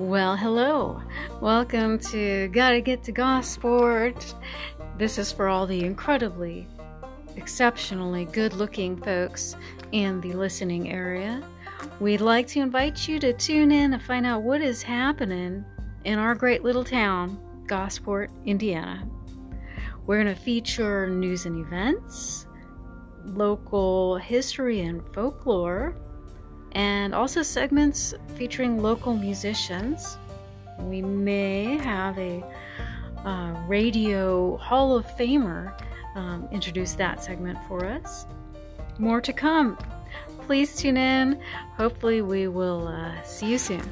Well, hello. Welcome to Gotta Get to Gosport. This is for all the incredibly, exceptionally good looking folks in the listening area. We'd like to invite you to tune in and find out what is happening in our great little town, Gosport, Indiana. We're going to feature news and events, local history and folklore, and also segments featuring local musicians. We may have a uh, radio Hall of Famer um, introduce that segment for us. More to come. Please tune in. Hopefully, we will uh, see you soon.